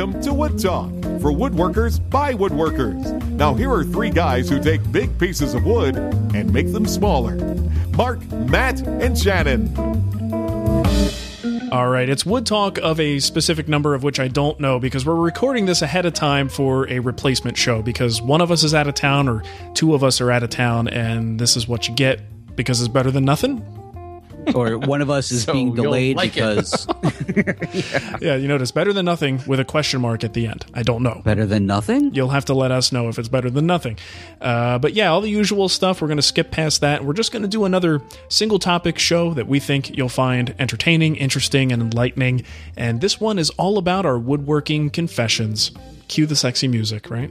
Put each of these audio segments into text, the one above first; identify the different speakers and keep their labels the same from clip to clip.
Speaker 1: Welcome to Wood Talk for woodworkers by woodworkers. Now, here are three guys who take big pieces of wood and make them smaller Mark, Matt, and Shannon.
Speaker 2: All right, it's wood talk of a specific number of which I don't know because we're recording this ahead of time for a replacement show because one of us is out of town or two of us are out of town, and this is what you get because it's better than nothing.
Speaker 3: Or one of us is
Speaker 4: So
Speaker 3: being delayed
Speaker 4: like
Speaker 3: because
Speaker 2: Yeah, you notice better than nothing with a question mark at the end. I don't know.
Speaker 3: better than nothing.
Speaker 2: You'll have to let us know if it's better than nothing. Uh, but yeah, all the usual stuff. We're going to skip past that. We're just going to do another single topic show that we think you'll find entertaining, interesting, and enlightening. And this one is all about our woodworking confessions. Cue the sexy music, right?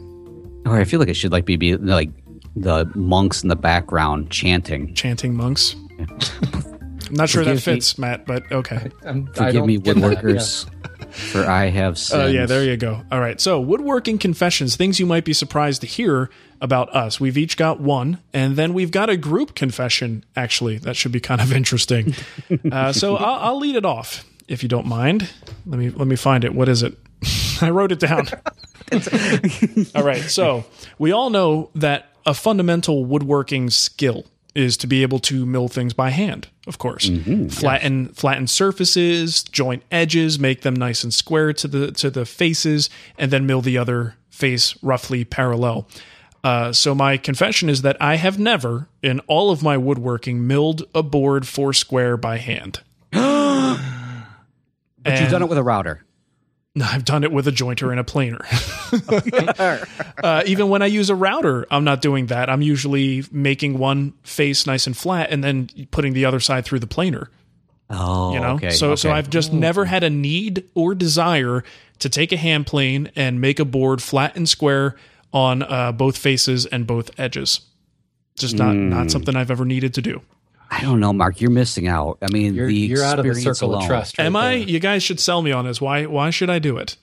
Speaker 3: Or I feel like it should like be, be like the monks in the background chanting.
Speaker 2: Chanting monks. I'm not sure that
Speaker 3: Forgive me.
Speaker 2: fits, Matt, but okay.
Speaker 4: I'm,
Speaker 3: Forgive me,
Speaker 4: get that,
Speaker 3: woodworkers, for I have sinned.
Speaker 2: Oh, yeah, there you go. All right. So, woodworking confessions, things you might be surprised to hear about us. We've each got one, and then we've got a group confession, actually. That should be kind of interesting. uh, so, I'll, I'll lead it off, if you don't mind. Let me let me find it. What is it? I wrote it down. all right. So, we all know that a fundamental woodworking skill is to be able to mill things by hand, of course. flatten flatten surfaces, joint edges, make them nice and square to the to the faces, and then mill the other face roughly parallel. Uh, so my confession is that I have never, in all of my woodworking, milled a board four square by hand.
Speaker 3: But you've done it with a router.
Speaker 2: No, I've done it with a jointer and a planer. uh, even when I use a router, I'm not doing that. I'm usually making one face nice and flat and then putting the other side through the planer.
Speaker 3: Oh,
Speaker 2: You know,
Speaker 3: okay.
Speaker 2: so so. I've just never had a need or desire to take a hand plane and make a board flat and square on uh, both faces and both edges. Just not
Speaker 3: Hmm.
Speaker 2: not something I've ever needed to do.
Speaker 3: I don't know, Mark. You're missing out. I mean,
Speaker 4: You're,
Speaker 3: the
Speaker 4: you're out of the
Speaker 3: experience
Speaker 4: circle
Speaker 3: alone,
Speaker 4: of trust. Right
Speaker 2: Am I? You guys should sell me on this. Why? Why should I do it?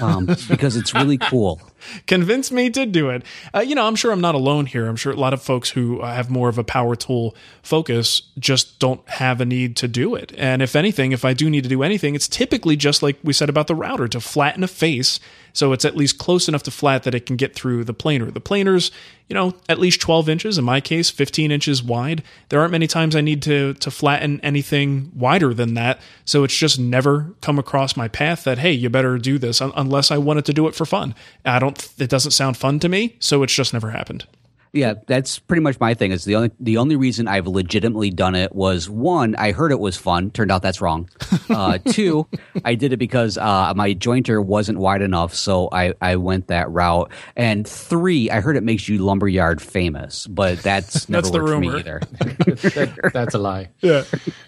Speaker 3: um, because it's really cool.
Speaker 2: Convince me to do it. Uh, you know, I'm sure I'm not alone here. I'm sure a lot of folks who have more of a power tool focus just don't have a need to do it. And if anything, if I do need to do anything, it's typically just like we said about the router to flatten a face so it's at least close enough to flat that it can get through the planer. The planer's, you know, at least 12 inches, in my case, 15 inches wide. There aren't many times I need to to flatten anything wider than that. So it's just never come across my path that hey, you better do this unless I wanted to do it for fun. I don't it doesn't sound fun to me, so it's just never happened.
Speaker 3: Yeah, that's pretty much my thing. Is the only the only reason I've legitimately done it was one, I heard it was fun. Turned out that's wrong. Uh, two, I did it because uh, my jointer wasn't wide enough, so I I went that route. And three, I heard it makes you lumberyard famous, but that's never
Speaker 2: That's the
Speaker 3: worked for me
Speaker 2: rumor.
Speaker 3: either.
Speaker 4: That- that's a lie.
Speaker 2: Yeah.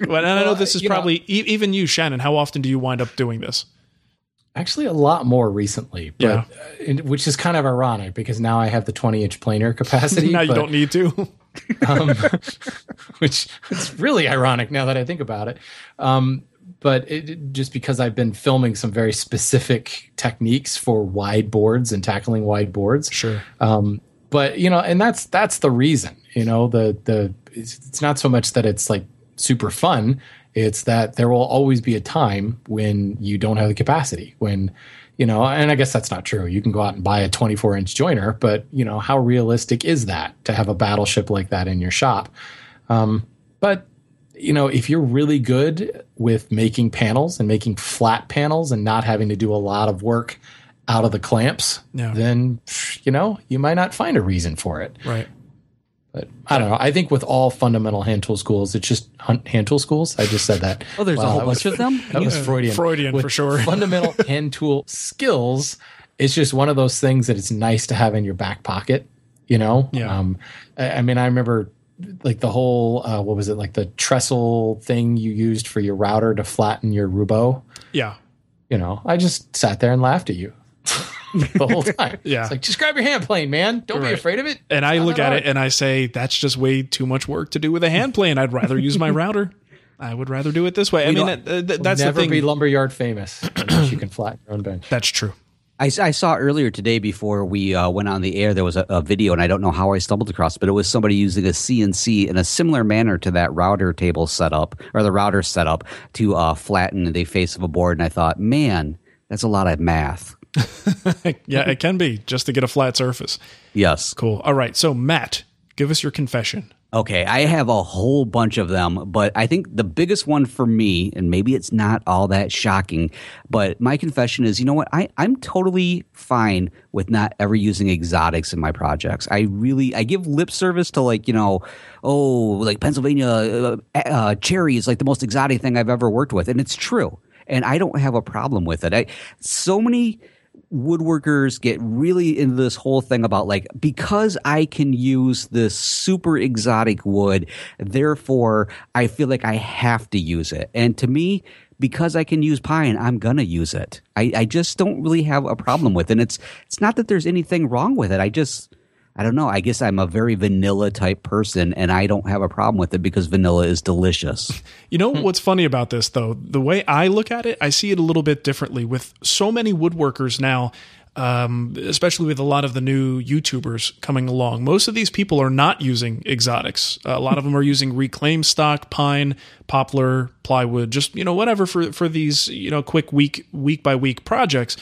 Speaker 2: Well, and I know this is
Speaker 4: you know-
Speaker 2: probably e- even you, Shannon. How often do you wind up doing this?
Speaker 4: Actually, a lot more recently, but
Speaker 2: Yeah.
Speaker 4: uh, which is kind of ironic because now I have the 20 inch planer capacity.
Speaker 2: now you don't need to.
Speaker 4: um, which is really ironic now that I think about it. Um, but it, just because I've been filming some very specific techniques for wide boards and tackling wide boards.
Speaker 2: Sure.
Speaker 4: Um, but you know, and that's that's the reason. You know, the the it's, it's not so much that it's like super fun. It's that there will always be a time when you don't have the capacity. When you know, and I guess that's not true. You can go out and buy a 24 inch joiner, but you know, how realistic is that to have a battleship like that in your shop? Um, but you know, if you're really good with making panels and making flat panels and not having to do a lot of work out of the clamps,
Speaker 2: Yeah.
Speaker 4: then you know you might not find a reason for it.
Speaker 2: right.
Speaker 4: But I don't know. I think with all fundamental hand tool schools, it's just hand tool schools. I just said that.
Speaker 3: Oh, there's a
Speaker 4: Wow,
Speaker 3: whole
Speaker 4: that was-
Speaker 3: bunch of them?
Speaker 4: That was Freudian.
Speaker 2: Freudian
Speaker 4: With
Speaker 2: for sure.
Speaker 4: fundamental hand tool skills. It's just one of those things that it's nice to have in your back pocket. You know.
Speaker 2: Yeah.
Speaker 4: Um, I, I mean, I remember like the whole uh, what was it like the trestle thing you used for your router to flatten your Roubo.
Speaker 2: Yeah.
Speaker 4: You know, I just sat there and laughed at you. the whole time.
Speaker 2: Yeah.
Speaker 4: It's like just grab your hand plane, man. Don't be afraid of it.
Speaker 2: And I
Speaker 4: Not
Speaker 2: look at
Speaker 4: hard.
Speaker 2: it and I say, that's just way too much work to do with a hand plane. I'd rather use my router. I would rather do it this way. I mean,
Speaker 4: don't-
Speaker 2: that, that-
Speaker 4: We'll
Speaker 2: that's the
Speaker 4: never
Speaker 2: thing.
Speaker 4: be lumberyard famous unless you can flatten your own bench.
Speaker 2: that's true.
Speaker 3: I, I saw earlier today before we uh, went on the air, there was a, a video, and I don't know how I stumbled across but it was somebody using a CNC in a similar manner to that router table setup or the router setup to uh, flatten the face of a board. And I thought, man, that's a lot of math.
Speaker 2: Yeah, it can be just to get a flat surface.
Speaker 3: Yes.
Speaker 2: Cool. All right. So, Matt, give us your confession.
Speaker 3: Okay, I have a whole bunch of them, but I think the biggest one for me, and maybe it's not all that shocking, but my confession is, you know what? I, I'm totally fine with not ever using exotics in my projects. I really, I give lip service to like, you know, oh, like Pennsylvania uh, uh, cherry is like the most exotic thing I've ever worked with, and it's true. And I don't have a problem with it. I so many woodworkers get really into this whole thing about like because I can use this super exotic wood, therefore I feel like I have to use it. And to me, because I can use pine, I'm gonna use it. I, I just don't really have a problem with it. And it's it's not that there's anything wrong with it. I just I don't know. I guess I'm a very vanilla type person and I don't have a problem with it because vanilla is delicious.
Speaker 2: You know what's funny about this, though? The way I look at it, I see it a little bit differently. With so many woodworkers now, um, especially with a lot of the new YouTubers coming along, most of these people are not using exotics. a lot of them are using reclaimed stock, pine, poplar, plywood, just you know whatever for for these you know quick week week by week projects.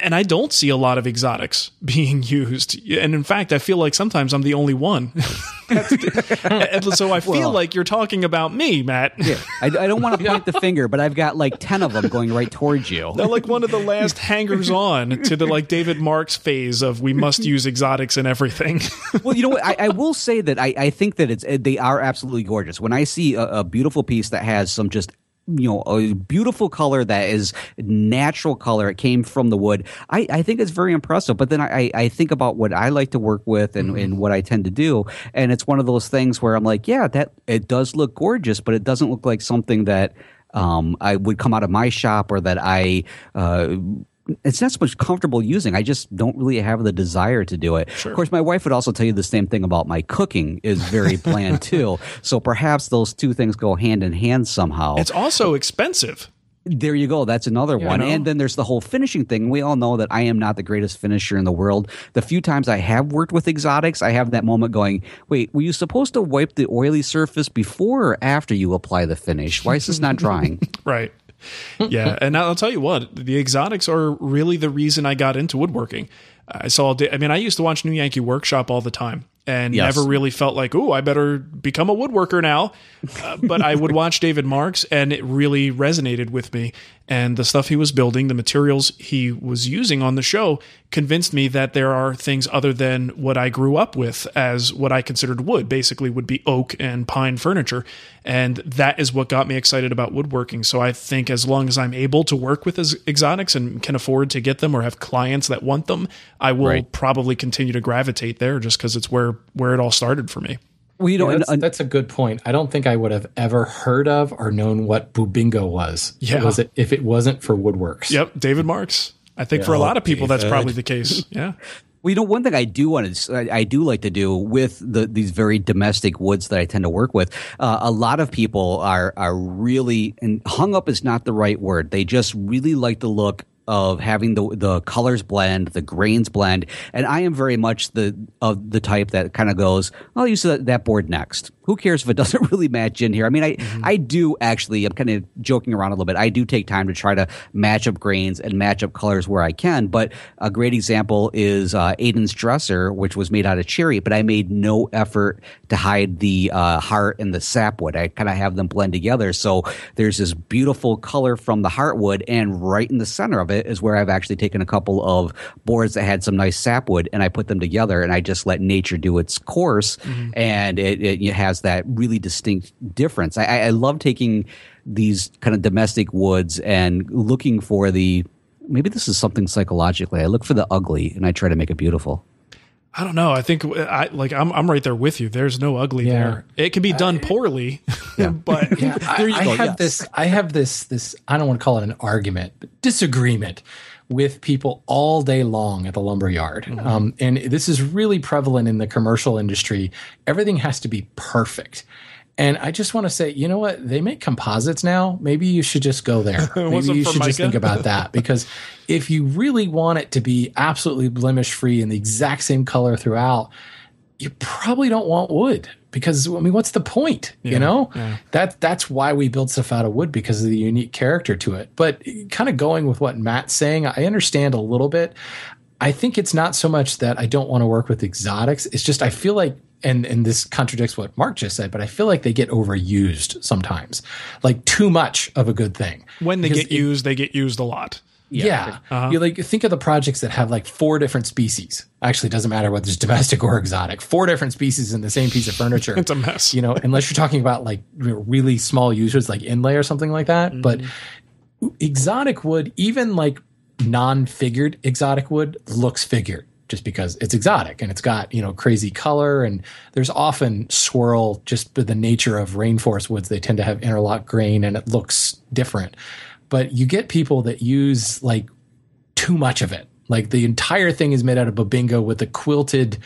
Speaker 2: And I don't see a lot of exotics being used. And in fact, I feel like sometimes I'm the only one. so I feel like you're talking about me, Matt.
Speaker 3: I, I don't want to point the finger, but I've got like 10 of them going right towards you.
Speaker 2: They're like one of the last hangers on to the like David Marks phase of we must use exotics and everything.
Speaker 3: well, you know what? I, I will say that I, I think that it's they are absolutely gorgeous. When I see a, a beautiful piece that has some just you know a beautiful color that is natural color. It came from the wood. I, I think it's very impressive but then I, I think about what i like to work with and, and what i tend to do. And it's one of those things where i'm like yeah that it does look gorgeous but it doesn't look like something that um, i would come out of my shop or that i uh, it's not so much comfortable using. I just don't really have the desire to do it. Of course, my wife would also tell you the same thing about my cooking is very bland too. So perhaps those two things go hand in hand somehow.
Speaker 2: it's also expensive.
Speaker 3: There you go. That's another one. And then there's the whole finishing thing. We all know that I am not the greatest finisher in the world. The few times I have worked with exotics, I have that moment going, wait, were you supposed to wipe the oily surface before or after you apply the finish? Why is this not drying?
Speaker 2: Right. yeah, and I'll tell you what, the exotics are really the reason I got into woodworking. I saw, I mean, I used to watch New Yankee Workshop all the time and
Speaker 3: Yes.
Speaker 2: never really felt like, oh, I better become a woodworker now. Uh, but I would watch David Marks and it really resonated with me. And the stuff he was building, the materials he was using on the show convinced me that there are things other than what I grew up with as what I considered wood, basically would be oak and pine furniture. And that is what got me excited about woodworking. So I think as long as I'm able to work with exotics and can afford to get them or have clients that want them, I will
Speaker 3: Right.
Speaker 2: probably continue to gravitate there just because it's where where it all started for me.
Speaker 3: Well, you know,
Speaker 4: Yeah, that's,
Speaker 3: and-
Speaker 4: that's a good point. I don't think I would have ever heard of or known what Bubinga was.
Speaker 2: Yeah.
Speaker 4: Was it if it wasn't for Woodworks?
Speaker 2: Yep, David Marks. I think for a lot of people, that's probably the case. Yeah.
Speaker 3: Well, you know, one thing I do want to, I I do like to do with the these very domestic woods that I tend to work with. Uh, a lot of people are are really and hung up is not the right word. They just really like the look of having the the colors blend, the grains blend, and I am very much the of the type that kind of goes, I'll use that, that board next. Who cares if it doesn't really match in here? I mean, I I do actually. I'm kind of joking around a little bit. I do take time to try to match up grains and match up colors where I can. But a great example is uh, Aiden's dresser, which was made out of cherry, but I made no effort to hide the uh, heart and the sapwood. I kind of have them blend together, so there's this beautiful color from the heartwood, and right in the center of it is where I've actually taken a couple of boards that had some nice sapwood, and I put them together, and I just let nature do its course, and it, it, it has that really distinct difference. I, I I love taking these kind of domestic woods and looking for the maybe this is something psychologically. I look for the ugly and I try to make it beautiful.
Speaker 2: I don't know. I think I like I'm I'm right there with you. There's no ugly
Speaker 4: Yeah.
Speaker 2: there. It can be done poorly, but
Speaker 4: Yeah, I,
Speaker 3: There you
Speaker 4: I
Speaker 3: go,
Speaker 4: have
Speaker 3: yes.
Speaker 4: this. I have this. This. I don't want to call it an argument, but disagreement with people all day long at the lumber yard.
Speaker 3: Mm-hmm.
Speaker 4: Um, and this is really prevalent in the commercial industry. Everything has to be perfect. And I just want to say, you know what? They make composites now. Maybe you should just go there. Maybe you should just think about that because if you really want it to be absolutely blemish free and the exact same color throughout, you probably don't want wood because I mean, what's the point? you know, that that's why we build stuff out of wood because of the unique character to it. But kind of going with what Matt's saying, I understand a little bit. I think it's not so much that I don't want to work with exotics. It's just I feel like, and and this contradicts what Mark just said, but I feel like they get overused sometimes, like too much of a good thing.
Speaker 2: when they
Speaker 4: Because
Speaker 2: get
Speaker 4: it-
Speaker 2: used, they get used a lot.
Speaker 4: Yeah. Uh-huh. You like think of the projects that have like four different species. Actually, it doesn't matter whether it's domestic or exotic. Four different species in the same piece of furniture.
Speaker 2: It's a mess.
Speaker 4: You know, unless you're talking about like really small users like inlay or something like that. Mm-hmm. But exotic wood, even like non-figured exotic wood, looks figured just because it's exotic and it's got you know crazy color and there's often swirl just by the nature of rainforest woods they tend to have interlock grain and it looks different but you get people that use like too much of it. Like the entire thing is made out of bubinga with a quilted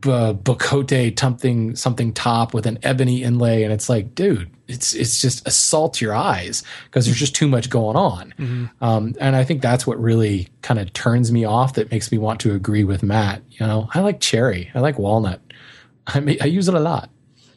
Speaker 4: b- bocote something something top with an ebony inlay and it's like dude it's it's just assaults your eyes because there's just too much going on. Um, and i think that's what really kind of turns me off that makes me want to agree with matt you know? I like cherry. I like walnut. I mean i use it a lot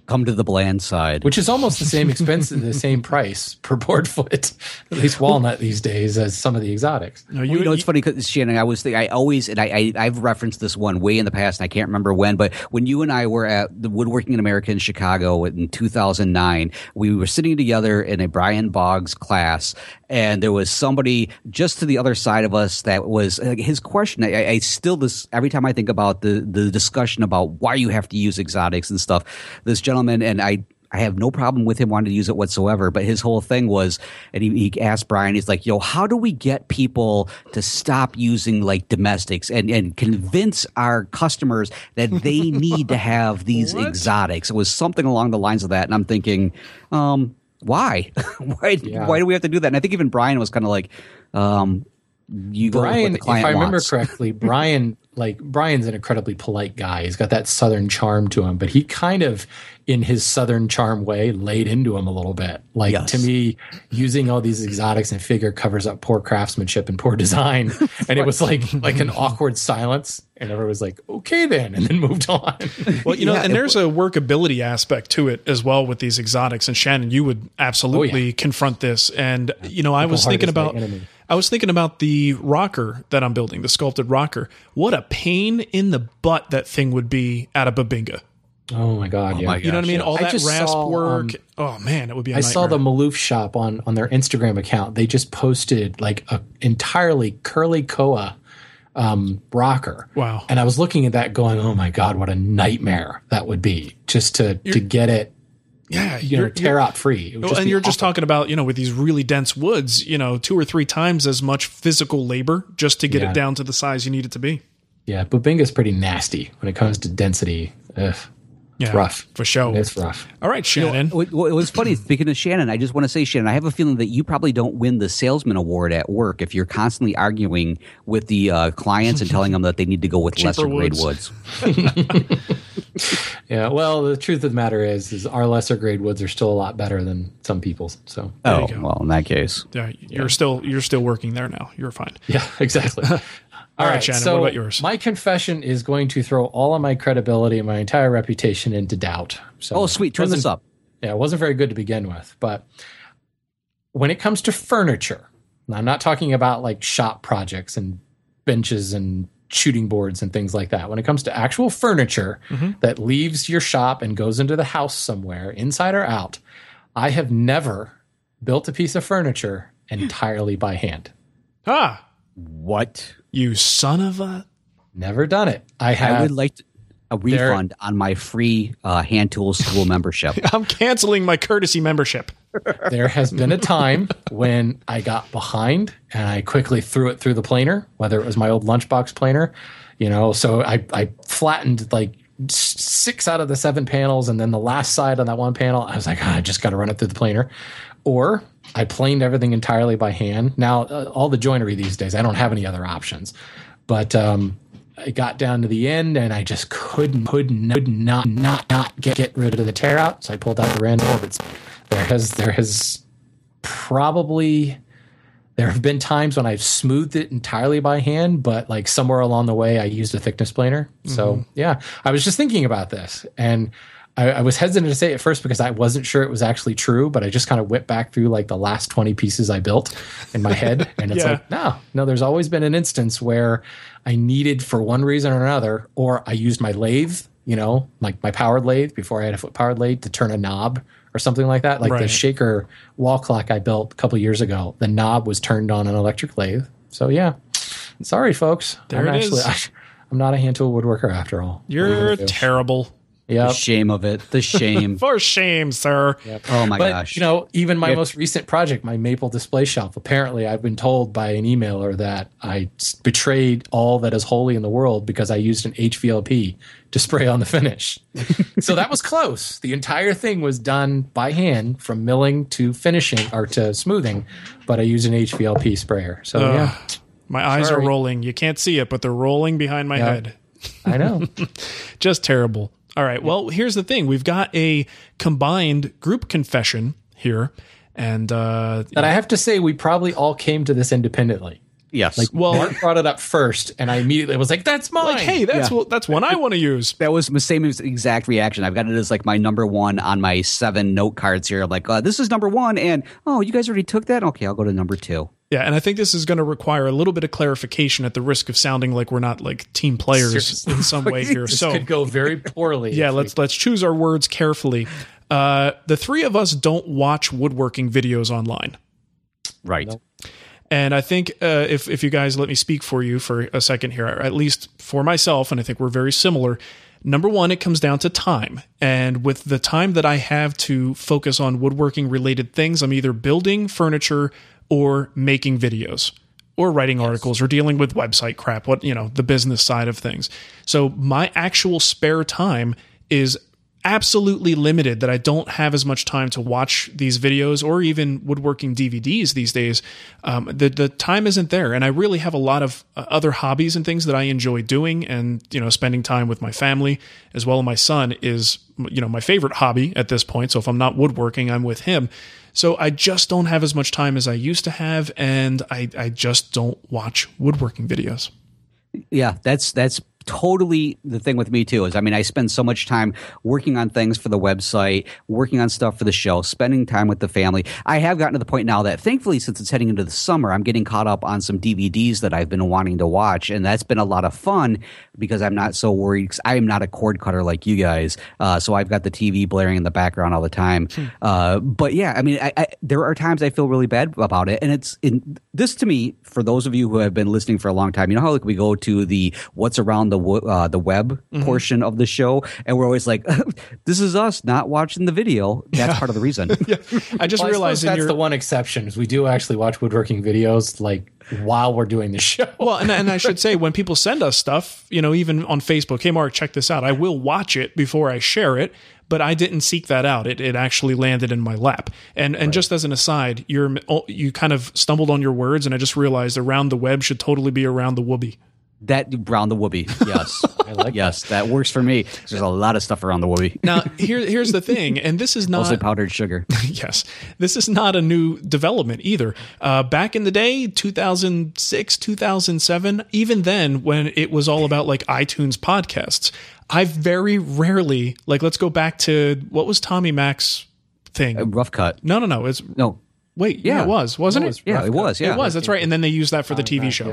Speaker 3: Come to the bland side.
Speaker 4: which is almost the same expense and the same price per board foot at least walnut these days as some of the exotics
Speaker 2: No,
Speaker 3: Well, you know, it's funny because Shannon, I was, think, I always, and I, I, I've referenced this one way in the past, and I can't remember when, but when you and I were at the Woodworking in America in Chicago in 2009, we were sitting together in a Brian Boggs class, and there was somebody just to the other side of us that was like, his question. I, I still this every time I think about the the discussion about why you have to use exotics and stuff. This gentleman and I. I have no problem with him wanting to use it whatsoever, but his whole thing was, and he, he asked Brian, he's like, yo, how do we get people to stop using like domestics and, and convince our customers that they need to have these exotics? It was something along the lines of that. And I'm thinking, um, why? why, why do we have to do that? And I think even Brian was kind of like, um, you go with what
Speaker 4: Brian, if I remember
Speaker 3: wants.
Speaker 4: correctly, Brian, like Brian's an incredibly polite guy. He's got that southern charm to him, but he kind of, in his southern charm way, laid into him a little bit. Like
Speaker 3: Yes.
Speaker 4: to me, using all these exotics and figure covers up poor craftsmanship and poor design, and it was like like an awkward silence, and everyone was like, "Okay, then," and then moved on.
Speaker 2: Well, you know, and there's a workability aspect to it as well with these exotics. And Shannon, you would oh, absolutely confront this. And you know, I was
Speaker 4: hard
Speaker 2: thinking about
Speaker 4: enemy.
Speaker 2: I was thinking about the rocker that I'm building, the sculpted rocker. What a pain in the butt that thing would be at a Bubinga.
Speaker 4: oh my god! yeah.
Speaker 2: You know what I mean? All
Speaker 4: I
Speaker 2: that rasp
Speaker 4: saw,
Speaker 2: work.
Speaker 4: um,
Speaker 2: oh man, it would be. I
Speaker 4: I saw the Maloof shop on on their Instagram account. They just posted like a entirely curly koa um, rocker.
Speaker 2: Wow.
Speaker 4: And I was looking at that, going, "Oh my god, what a nightmare that would be just to to get it,
Speaker 2: yeah,
Speaker 4: you know,
Speaker 2: you're-
Speaker 4: tear out free." It would
Speaker 2: Well,
Speaker 4: just
Speaker 2: and you're just talking about you know with these really dense woods, you know, two or three times as much physical labor just to get
Speaker 4: Yeah.
Speaker 2: it down to the size you need it to be.
Speaker 4: Yeah, Bubinga's pretty nasty when it comes to density. Ugh.
Speaker 2: Yeah,
Speaker 4: rough
Speaker 2: for sure.
Speaker 4: It's rough.
Speaker 2: All right, Shannon.
Speaker 3: Well, it was funny. Speaking of Shannon, I just want to say, Shannon, I have a feeling that you probably don't win the salesman award at work if you're constantly arguing with the uh, clients and telling them that they need to go with
Speaker 2: Cheaper
Speaker 3: lesser grade
Speaker 2: woods.
Speaker 3: woods.
Speaker 4: Yeah. Well, the truth of the matter is, is our lesser grade woods are still a lot better than some people's. So
Speaker 3: Oh,
Speaker 2: you
Speaker 3: well, in that case.
Speaker 2: Yeah, you're still you're still working there now. You're fine.
Speaker 4: yeah, exactly.
Speaker 2: All right, Shannon,
Speaker 4: So
Speaker 2: what about yours?
Speaker 4: My confession is going to throw all of my credibility and my entire reputation into doubt. So
Speaker 3: Oh, sweet. Turn this up.
Speaker 4: Yeah, it wasn't very good to begin with. But when it comes to furniture, I'm not talking about like shop projects and benches and shooting boards and things like that. When it comes to actual furniture that leaves your shop and goes into the house somewhere, inside or out, I have never built a piece of furniture entirely by hand.
Speaker 2: Ah,
Speaker 3: What?
Speaker 2: you son of a.
Speaker 4: Never done it. I have
Speaker 3: I would like to, a
Speaker 4: There-
Speaker 3: refund on my free uh, hand tools school membership.
Speaker 2: I'm canceling my courtesy membership.
Speaker 4: There has been a time when I got behind and I quickly threw it through the planer, whether it was my old lunchbox planer, you know. So I, I flattened like six out of the seven panels, and then the last side on that one panel, I was like, "Ah, I just got to run it through the planer. Or I planed everything entirely by hand. Now, uh, all the joinery these days, I don't have any other options. But um, I got down to the end and I just couldn't, could not, could not, not, not get, get rid of the tear out. So I pulled out the random orbits. There has, there has probably, there have been times when I've smoothed it entirely by hand, but like somewhere along the way, I used a thickness planer. So mm-hmm. yeah, I was just thinking about this and I, I was hesitant to say it at first because I wasn't sure it was actually true, but I just kind of went back through like the last 20 pieces I built in my head. And it's
Speaker 2: Yeah.
Speaker 4: like, no, no, there's always been an instance where I needed for one reason or another, or I used my lathe, you know, like my powered lathe before I had a foot powered lathe to turn a knob or something like that. Like the shaker wall clock I built a couple years ago, the knob was turned on an electric lathe. So yeah, sorry folks.
Speaker 2: There
Speaker 4: I'm
Speaker 2: it
Speaker 4: actually,
Speaker 2: is.
Speaker 4: I'm not a hand tool woodworker after all.
Speaker 2: You're terrible.
Speaker 3: The shame of it. The shame.
Speaker 2: For shame, sir.
Speaker 3: Oh my
Speaker 4: but
Speaker 3: gosh.
Speaker 4: you know, even my
Speaker 3: Yeah.
Speaker 4: most recent project, my maple display shelf. Apparently, I've been told by an emailer that I betrayed all that is holy in the world because I used an HVLP to spray on the finish. so that was close. The entire thing was done by hand from milling to finishing or to smoothing, but I used an HVLP sprayer. So yeah,
Speaker 2: My eyes
Speaker 4: Sorry.
Speaker 2: are rolling. You can't see it, but they're rolling behind my
Speaker 4: Yeah.
Speaker 2: head.
Speaker 4: I know.
Speaker 2: Just terrible. All right. Well, here's the thing. We've got a combined group confession here. And uh
Speaker 4: and I have to say, we probably all came to this independently.
Speaker 3: yes.
Speaker 4: Like,
Speaker 2: Well-
Speaker 4: Mark brought it up first, and I immediately was like, "That's mine."
Speaker 2: like, hey, that's what that's one I want to use.
Speaker 3: that was the same exact reaction. I've got it as like my number one on my seven note cards here. I'm like, uh, this is number one, and oh, you guys already took that. Okay, I'll go to number two.
Speaker 2: Yeah, and I think this is going to require a little bit of clarification at the risk of sounding like we're not like team players
Speaker 4: Seriously.
Speaker 2: in some way here.
Speaker 4: this
Speaker 2: So
Speaker 4: could go very poorly.
Speaker 2: yeah, let's let's choose our words carefully. Uh, the three of us don't watch woodworking videos online.
Speaker 3: Right.
Speaker 2: And I think uh, if if you guys let me speak for you for a second here, at least for myself, and I think we're very similar. Number one, it comes down to time, and with the time that I have to focus on woodworking related things, I'm either building furniture or making videos or writing articles or dealing with website crap, what you know, the business side of things. So my actual spare time is absolutely limited that I don't have as much time to watch these videos or even woodworking DVDs these days. Um, the the time isn't there, and I really have a lot of uh, other hobbies and things that I enjoy doing, and you know, spending time with my family as well. as My son is you know my favorite hobby at this point. So if I'm not woodworking, I'm with him. So I just don't have as much time as I used to have, and I I just don't watch woodworking videos.
Speaker 3: Yeah, that's that's totally the thing with me too. Is I mean, I spend so much time working on things for the website, working on stuff for the show, spending time with the family. I have gotten to the point now that thankfully, since it's heading into the summer, I'm getting caught up on some DVDs that I've been wanting to watch, and that's been a lot of fun because I'm not so worried. I am not a cord cutter like you guys, uh, so I've got the TV blaring in the background all the time. Uh, but yeah, I mean, I, I, there are times I feel really bad about it, and it's in this to me. For those of you who have been listening for a long time, you know how like we go to the "What's Around the the wo- uh, the web
Speaker 2: Mm-hmm.
Speaker 3: portion of the show, and we're always like, "This is us not watching the video." That's part of the reason.
Speaker 2: I just
Speaker 4: Well,
Speaker 2: realized
Speaker 4: suppose
Speaker 2: in
Speaker 4: that's
Speaker 2: your
Speaker 4: the one exception is we do actually watch woodworking videos like while we're doing the show.
Speaker 2: Well, and, and I should say, when people send us stuff, you know, even on Facebook, hey, Mark, check this out. I will watch it before I share it, but I didn't seek that out. It, it actually landed in my lap. And and just as an aside, you're oh, you kind of stumbled on your words, and I just realized around the web should totally be around the whoopee.
Speaker 3: That around the whoopee, yes, I
Speaker 4: like
Speaker 3: yes, that. works for me. There's a lot of stuff around the whoopee.
Speaker 2: Now, here here's the thing, and this is not
Speaker 3: Mostly powdered sugar.
Speaker 2: yes, this is not a new development either. Uh, back in the day, 2006, 2007, even then, when it was all about like iTunes podcasts, I very rarely, like, let's go back to what was Tommy Mac's thing?
Speaker 3: A rough cut.
Speaker 2: no, no, no. It's
Speaker 3: No,
Speaker 2: wait, yeah,
Speaker 3: Yeah.
Speaker 2: it was, wasn't
Speaker 4: No,
Speaker 2: it?
Speaker 4: it
Speaker 3: yeah, it was. Yeah,
Speaker 2: It was. That's right. And then they used that for the TV show.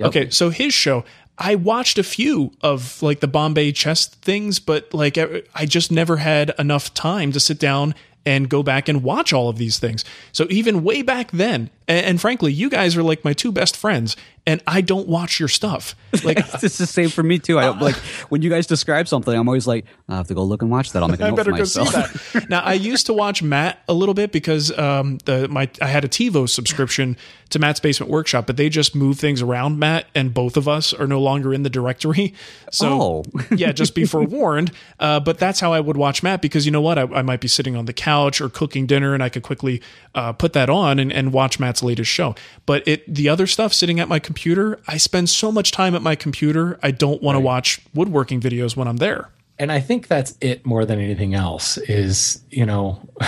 Speaker 4: yeah.
Speaker 2: Okay, so his show, I watched a few of like the Bombay chest things, but like I just never had enough time to sit down and go back and watch all of these things. So even way back then, and, and frankly, you guys are like my two best friends, and I don't watch your stuff. Like
Speaker 3: It's the same for me too. I don't like when you guys describe something. I'm always like, I have to go look and watch that. I'll make a
Speaker 2: I
Speaker 3: note
Speaker 2: better
Speaker 3: for
Speaker 2: go see
Speaker 3: myself.
Speaker 2: that. now I used to watch Matt a little bit because um, the my I had a TiVo subscription to Matt's Basement Workshop, but they just moved things around Matt, and both of us are no longer in the directory. So
Speaker 3: Oh.
Speaker 2: yeah, just be forewarned. Uh, but that's how I would watch Matt because you know what, I, I might be sitting on the couch or cooking dinner, and I could quickly uh, put that on and, and watch Matt's latest show. But it the other stuff sitting at my computer, I spend so much time at my computer. I don't want to watch woodworking videos when I'm there.
Speaker 4: and I think that's it more than anything else. Is you know,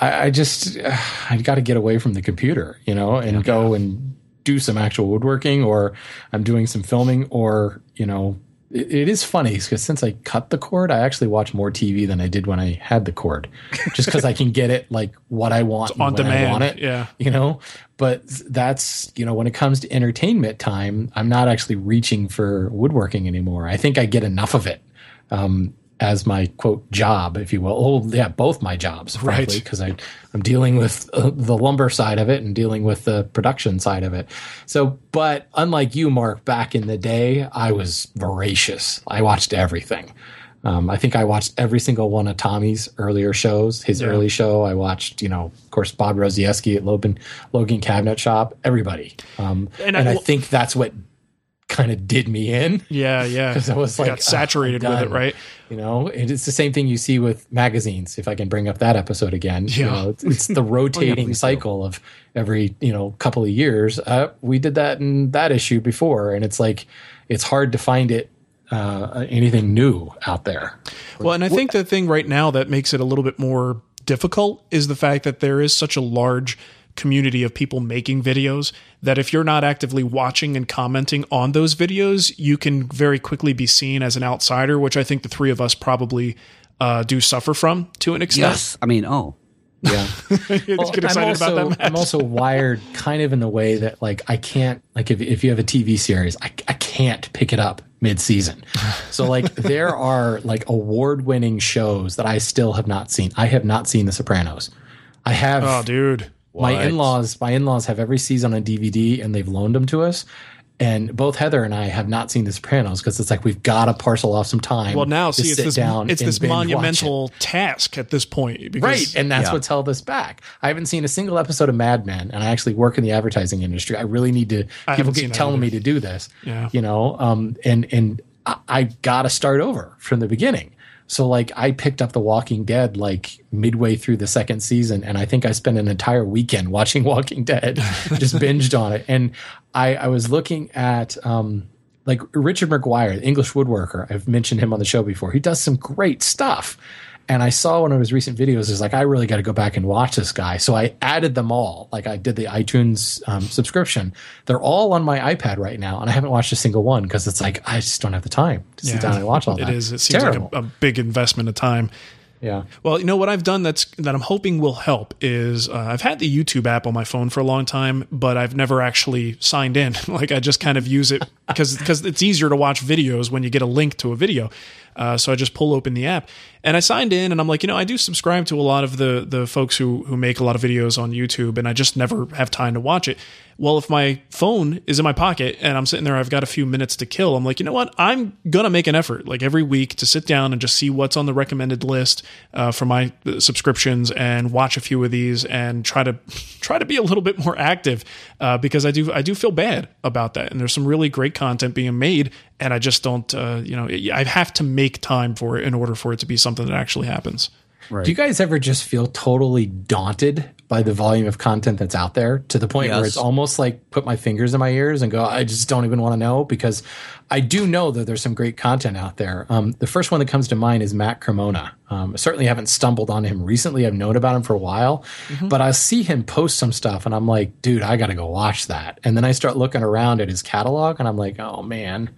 Speaker 4: I, I just uh, I got to get away from the computer, you know, and go and do some actual woodworking, or I'm doing some filming, or you know, it, it is funny because since I cut the cord, I actually watch more TV than I did when I had the cord, just because I can get it like what I want
Speaker 2: on
Speaker 4: when I
Speaker 2: demand,
Speaker 4: want it,
Speaker 2: yeah.
Speaker 4: you know. But that's you know, when it comes to entertainment time, I'm not actually reaching for woodworking anymore. I think I get enough of it um, as my quote job, if you will. Oh, yeah, both my jobs, frankly,
Speaker 2: Right.
Speaker 4: because I I'm dealing with uh, the lumber side of it and dealing with the production side of it. So, but unlike you, Mark, back in the day, I was voracious. I watched everything. Um, I think I watched every single one of Tommy's earlier shows. His early show, I watched. You know, of course, Bob Rozaieski at Logan Logan Cabinet Shop. Everybody, um,
Speaker 2: And
Speaker 4: and,
Speaker 2: I-
Speaker 4: I, think that's what kind of did me in
Speaker 2: Yeah, yeah.
Speaker 4: because I was
Speaker 2: You
Speaker 4: like
Speaker 2: got saturated
Speaker 4: "Ah,
Speaker 2: with it, right?
Speaker 4: You know, and it's the same thing you see with magazines. If I can bring up that episode again, you
Speaker 2: Yeah.
Speaker 4: know, it's, it's the rotating cycle of every you know couple of years. Uh, we did that in that issue before, and it's like it's hard to find it uh, anything new out there.
Speaker 2: Well, and I think the thing right now that makes it a little bit more difficult is the fact that there is such a large community of people making videos that if you're not actively watching and commenting on those videos, you can very quickly be seen as an outsider, which I think the three of us probably uh, do suffer from to an extent.
Speaker 3: Yes, I mean, oh,
Speaker 4: Yeah.
Speaker 2: Let's get excited
Speaker 4: I'm also,
Speaker 2: about that.
Speaker 4: I'm also wired kind of in the way that like I can't like if if you have a TV series, I I can't pick it up mid season. So like there are like award winning shows that I still have not seen. I have not seen The Sopranos. I have
Speaker 2: oh, dude.
Speaker 4: My in laws my in laws have every season on DVD and they've loaned them to us. And both Heather and I have not seen The Sopranos because it's like we've got to parcel off some time.
Speaker 2: Well, now see, it's this
Speaker 4: down
Speaker 2: it's this
Speaker 4: watch it.
Speaker 2: monumental task at this point. Because,
Speaker 4: Right, and that's
Speaker 3: Yeah.
Speaker 4: what's held us back. I haven't seen a single episode of Mad Men, and I actually work in the advertising industry. I really need to.
Speaker 2: I
Speaker 4: people keep telling
Speaker 2: either.
Speaker 4: me to do this.
Speaker 2: Yeah.
Speaker 4: you know, um, and and I, I got to start over from the beginning. So like, I picked up The Walking Dead like midway through the second season, and I think I spent an entire weekend watching Walking Dead, just binged on it. And I, I was looking at. Um, like Richard Maguire, the English woodworker, I've mentioned him on the show before. He does some great stuff. And I saw one of his recent videos. Is like, I really got to go back and watch this guy. So I added them all. Like I did the iTunes um, subscription. They're all on my iPad right now, and I haven't watched a single one because it's like I just don't have the time to
Speaker 2: Yeah.
Speaker 4: sit down and watch all
Speaker 2: It
Speaker 4: that.
Speaker 2: is. It seems
Speaker 4: terrible.
Speaker 2: like a, a big investment of time.
Speaker 4: yeah.
Speaker 2: Well, you know what I've done that's that I'm hoping will help is uh, I've had the YouTube app on my phone for a long time, but I've never actually signed in. like I just kind of use it because because it's easier to watch videos when you get a link to a video. Uh, so I just pull open the app, And I signed in and I'm like, you know, I do subscribe to a lot of the the folks who who make a lot of videos on YouTube and I just never have time to watch it. Well, if my phone is in my pocket and I'm sitting there, I've got a few minutes to kill. I'm like, you know what? I'm gonna make an effort, like every week, to sit down and just see what's on the recommended list uh, for my uh, subscriptions and watch a few of these and try to try to be a little bit more active uh, because I do I do feel bad about that. And there's some really great content being made, and I just don't, uh, you know, I have to make time for it in order for it to be something that actually happens.
Speaker 4: Right. Do you guys ever just feel totally daunted by the volume of content that's out there to the point yes. where it's almost like put my fingers in my ears and go, I just don't even want to know because I do know that there's some great content out there. Um, the first one that comes to mind is Matt Cremona. Um, I certainly haven't stumbled on him recently. I've known about him for a while, mm-hmm. but I see him post some stuff and I'm like, dude, I got to go watch that. And then I start looking around at his catalog and I'm like, oh man,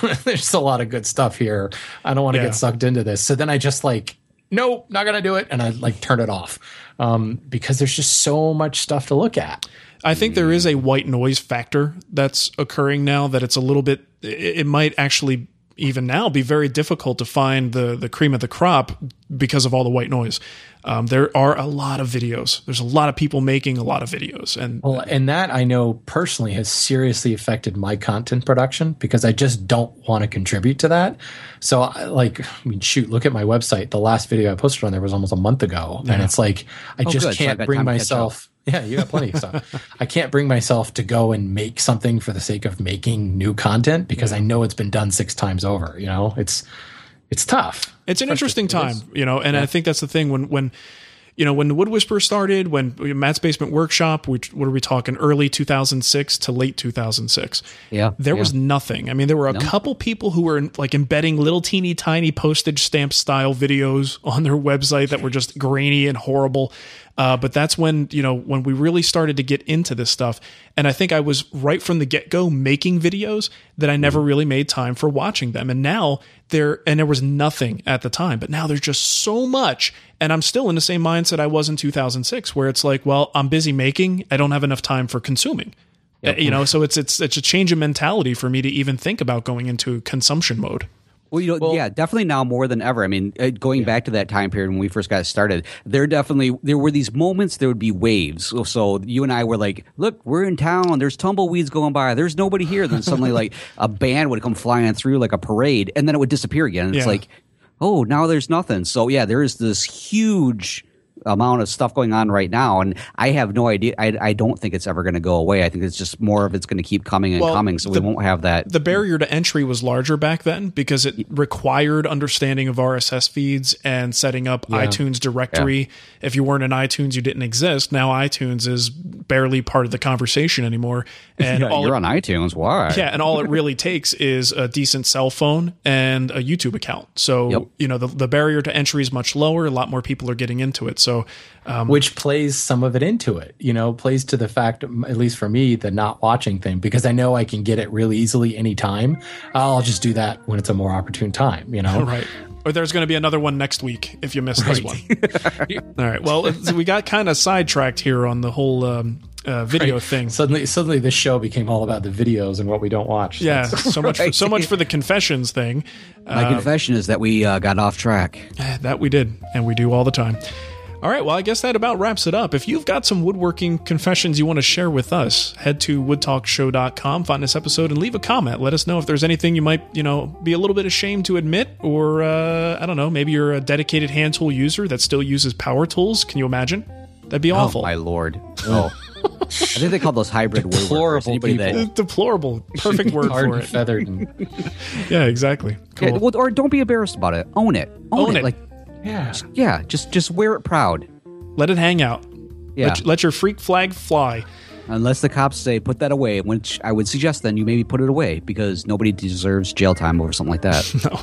Speaker 4: there's a lot of good stuff here. I don't want to yeah. get sucked into this. So then I just like, nope, not gonna do it, and I like turn it off um, because there's just so much stuff to look at.
Speaker 2: I think there is a white noise factor that's occurring now that it's a little bit. It might actually even now be very difficult to find the the cream of the crop because of all the white noise. Um, there are a lot of videos. There's a lot of people making a lot of videos, and
Speaker 4: well, and that I know personally has seriously affected my content production because I just don't want to contribute to that. So, like, I mean, shoot, look at my website. The last video I posted on there was almost a month ago, yeah. and it's like I oh, just good. can't so bring myself. Yeah, you got plenty of stuff. I can't bring myself to go and make something for the sake of making new content because yeah. I know it's been done six times over. You know, it's it's tough.
Speaker 2: It's an interesting time, you know, and yeah. I think that's the thing when when you know when the Wood Whisperer started, when Matt's Basement Workshop, which what are we talking, early 2006 to late 2006?
Speaker 3: Yeah,
Speaker 2: there
Speaker 3: yeah.
Speaker 2: was nothing. I mean, there were a no. couple people who were like embedding little teeny tiny postage stamp style videos on their website that were just grainy and horrible. Uh, but that's when you know when we really started to get into this stuff, and I think I was right from the get go making videos that I never really made time for watching them. And now there, and there was nothing at the time, but now there's just so much, and I'm still in the same mindset I was in 2006, where it's like, well, I'm busy making, I don't have enough time for consuming. Yep. You know, so it's it's it's a change of mentality for me to even think about going into consumption mode.
Speaker 3: Well, you know, well, yeah, definitely now more than ever. I mean, uh, going yeah. back to that time period when we first got started, there definitely there were these moments. There would be waves. So, so you and I were like, "Look, we're in town. There's tumbleweeds going by. There's nobody here." Then suddenly, like a band would come flying through like a parade, and then it would disappear again. And yeah. It's like, oh, now there's nothing. So yeah, there is this huge amount of stuff going on right now, and I have no idea. I, I don't think it's ever going to go away. I think it's just more of it's going to keep coming and well, coming, so the, we won't have that.
Speaker 2: The barrier to entry was larger back then because it required understanding of RSS feeds and setting up yeah. iTunes directory. Yeah. If you weren't in iTunes, you didn't exist. Now iTunes is barely part of the conversation anymore.
Speaker 3: And yeah, you're it, on iTunes. Why?
Speaker 2: Yeah, and all it really takes is a decent cell phone and a YouTube account. So yep. you know the the barrier to entry is much lower. A lot more people are getting into it. So so,
Speaker 4: um, which plays some of it into it, you know, plays to the fact, at least for me, the not watching thing, because I know I can get it really easily anytime. I'll just do that when it's a more opportune time, you know?
Speaker 2: right. Or there's going to be another one next week if you miss right. this one. All right. Well, we got kind of sidetracked here on the whole um, uh, video right. thing.
Speaker 4: Suddenly, suddenly, this show became all about the videos and what we don't watch.
Speaker 2: Yeah, so much, for, so much for the confessions thing.
Speaker 3: My uh, confession is that we uh, got off track.
Speaker 2: That we did, and we do all the time. All right, well, I guess that about wraps it up. If you've got some woodworking confessions you want to share with us, head to woodtalkshow.com, find this episode, and leave a comment. Let us know if there's anything you might, you know, be a little bit ashamed to admit, or uh, I don't know, maybe you're a dedicated hand tool user that still uses power tools. Can you imagine? That'd be oh, awful.
Speaker 3: my lord. Oh. I think they call those hybrid
Speaker 4: deplorable
Speaker 2: woodworkers. That... Deplorable. Perfect word for it.
Speaker 4: feathered.
Speaker 2: yeah, exactly.
Speaker 3: Cool. Yeah, well, or don't be embarrassed about it. Own it. Own, Own it. it. Like
Speaker 4: yeah.
Speaker 3: Yeah. Just just wear it proud.
Speaker 2: Let it hang out. Yeah. Let, let your freak flag fly.
Speaker 3: Unless the cops say put that away, which I would suggest then you maybe put it away because nobody deserves jail time over something like that.
Speaker 2: no.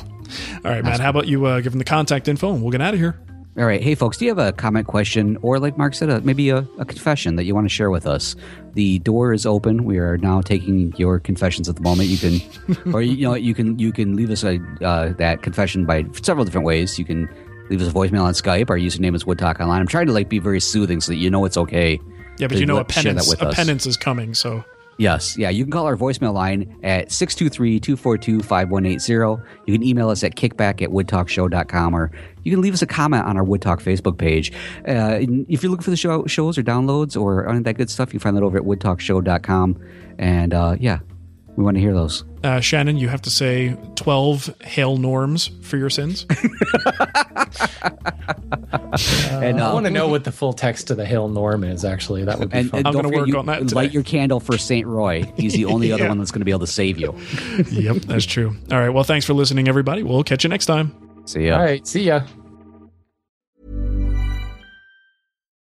Speaker 2: All right, man. How about you uh, give them the contact info and we'll get out of here.
Speaker 3: All right. Hey, folks, do you have a comment, question, or like Mark said, a, maybe a, a, confession that you want to share with us? The door is open. We are now taking your confessions at the moment. You can, or you know, you can you can leave us a, uh, that confession by several different ways. You can leave us a voicemail on Skype. Our username is Wood Talk Online. I'm trying to like be very soothing so that you know it's okay.
Speaker 2: Yeah, but you know a penance, a penance is coming. So
Speaker 3: Yes. Yeah. You can call our voicemail line at 623 242 5180. You can email us at kickback at woodtalkshow.com or you can leave us a comment on our Wood Talk Facebook page. Uh, if you're looking for the show, shows or downloads or any of that good stuff, you can find that over at woodtalkshow.com. And uh, yeah, we want to hear those.
Speaker 2: Uh, Shannon, you have to say 12 hail norms for your sins.
Speaker 3: and,
Speaker 4: I
Speaker 3: uh,
Speaker 4: want to know what the full text to the Hail Norm is. Actually, that would be
Speaker 3: and,
Speaker 4: fun.
Speaker 3: and
Speaker 2: I'm gonna work
Speaker 3: you
Speaker 2: on that today.
Speaker 3: light your candle for St. Roy. He's the only other one that's going to be able to save you.
Speaker 2: yep, that's true. All right. Well, thanks for listening, everybody. We'll catch you next time.
Speaker 3: See ya.
Speaker 4: All right, see ya.